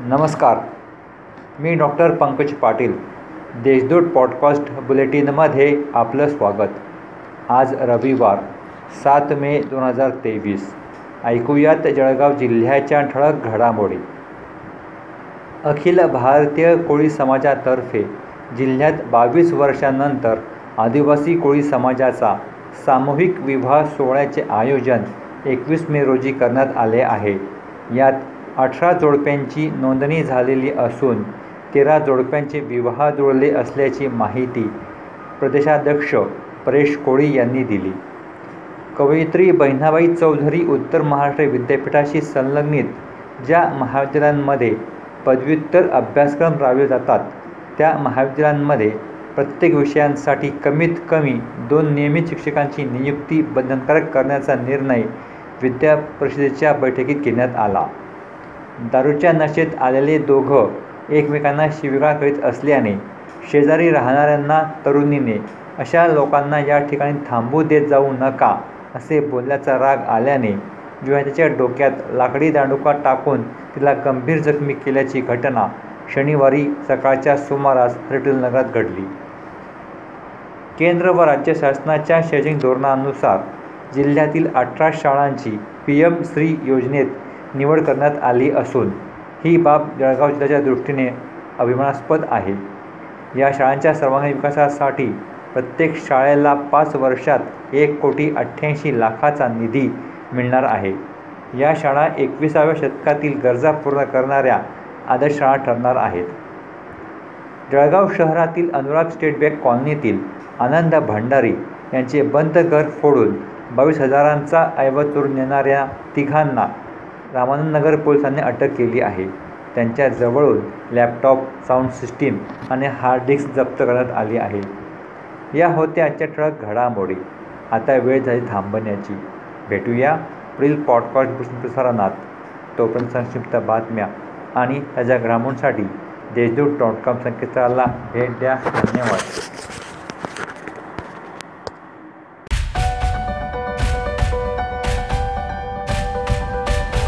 नमस्कार. मी doctor Pankaj Patil Deshdoot podcast बुलेटिनमध्ये आपलं स्वागत. आज रविवार सात मे दोन हजार तेवीस. ऐकूयात जळगाव जिल्ह्याच्या ठळक घडामोडी. अखिल भारतीय कोळी समाजातर्फे जिल्ह्यात बावीस वर्षांनंतर आदिवासी कोळी समाजाचा सामूहिक विवाह सोहळ्याचे आयोजन एकवीस मे रोजी करण्यात आले आहे. यात अठरा जोडप्यांची नोंदणी झालेली असून तेरा जोडप्यांचे विवाह जुळले असल्याची माहिती प्रदेशाध्यक्ष परेश कोळी यांनी दिली. कवयित्री बहिणाबाई चौधरी उत्तर महाराष्ट्र विद्यापीठाशी संलग्नित ज्या महाविद्यालयांमध्ये पदव्युत्तर अभ्यासक्रम राबवले जातात त्या महाविद्यालयांमध्ये प्रत्येक विषयांसाठी कमीत कमी दोन नियमित शिक्षकांची नियुक्ती बंधनकारक करण्याचा निर्णय विद्या परिषदेच्या बैठकीत घेण्यात आला. दारूच्या नशेत आलेले दोघं एकमेकांना शिविगाळ करीत असल्याने शेजारी राहणाऱ्यांना तरुणीने अशा लोकांना या ठिकाणी थांबू देत जाऊ नका असे बोलल्याचा राग आल्याने विवाहितेच्या डोक्यात लाकडी दांडुका टाकून तिला गंभीर जखमी केल्याची घटना शनिवारी सकाळच्या सुमारास नगरात घडली. केंद्र व राज्य शासनाच्या शैक्षणिक धोरणानुसार जिल्ह्यातील अठरा शाळांची पी एम श्री योजनेत निवड करण्यात आली असून ही बाब जळगाव जिल्ह्याच्या दृष्टीने अभिमानास्पद आहे. या शाळांच्या सर्वांगीण विकासासाठी प्रत्येक शाळेला पाच वर्षात एक कोटी अठ्ठ्याऐंशी लाखाचा निधी मिळणार आहे. या शाळा एकविसाव्या शतकातील गरजा पूर्ण करणाऱ्या आदर्श शाळा ठरणार आहेत. जळगाव शहरातील अनुराग स्टेट बँक कॉलनीतील आनंद भंडारी यांचे बंद घर फोडून बावीस हजारांचा ऐवज चोरून नेणाऱ्या तिघांना रामानंदनगर पोलिसांनी अटक केली आहे. त्यांच्या जवळून लॅपटॉप साऊंड सिस्टीम आणि हार्ड डिस्क जप्त करण्यात आली आहे. या होत्या आजच्या ठळक घडामोडी. आता वेळ झाली थांबण्याची. भेटूया पुढील पॉडकास्ट प्रसारणात. तोपर्यंत संक्षिप्त बातम्या आणि त्याच्या घडामोडींसाठी देशदूत डॉट कॉम संकेतस्थळाला भेट द्या. धन्यवाद.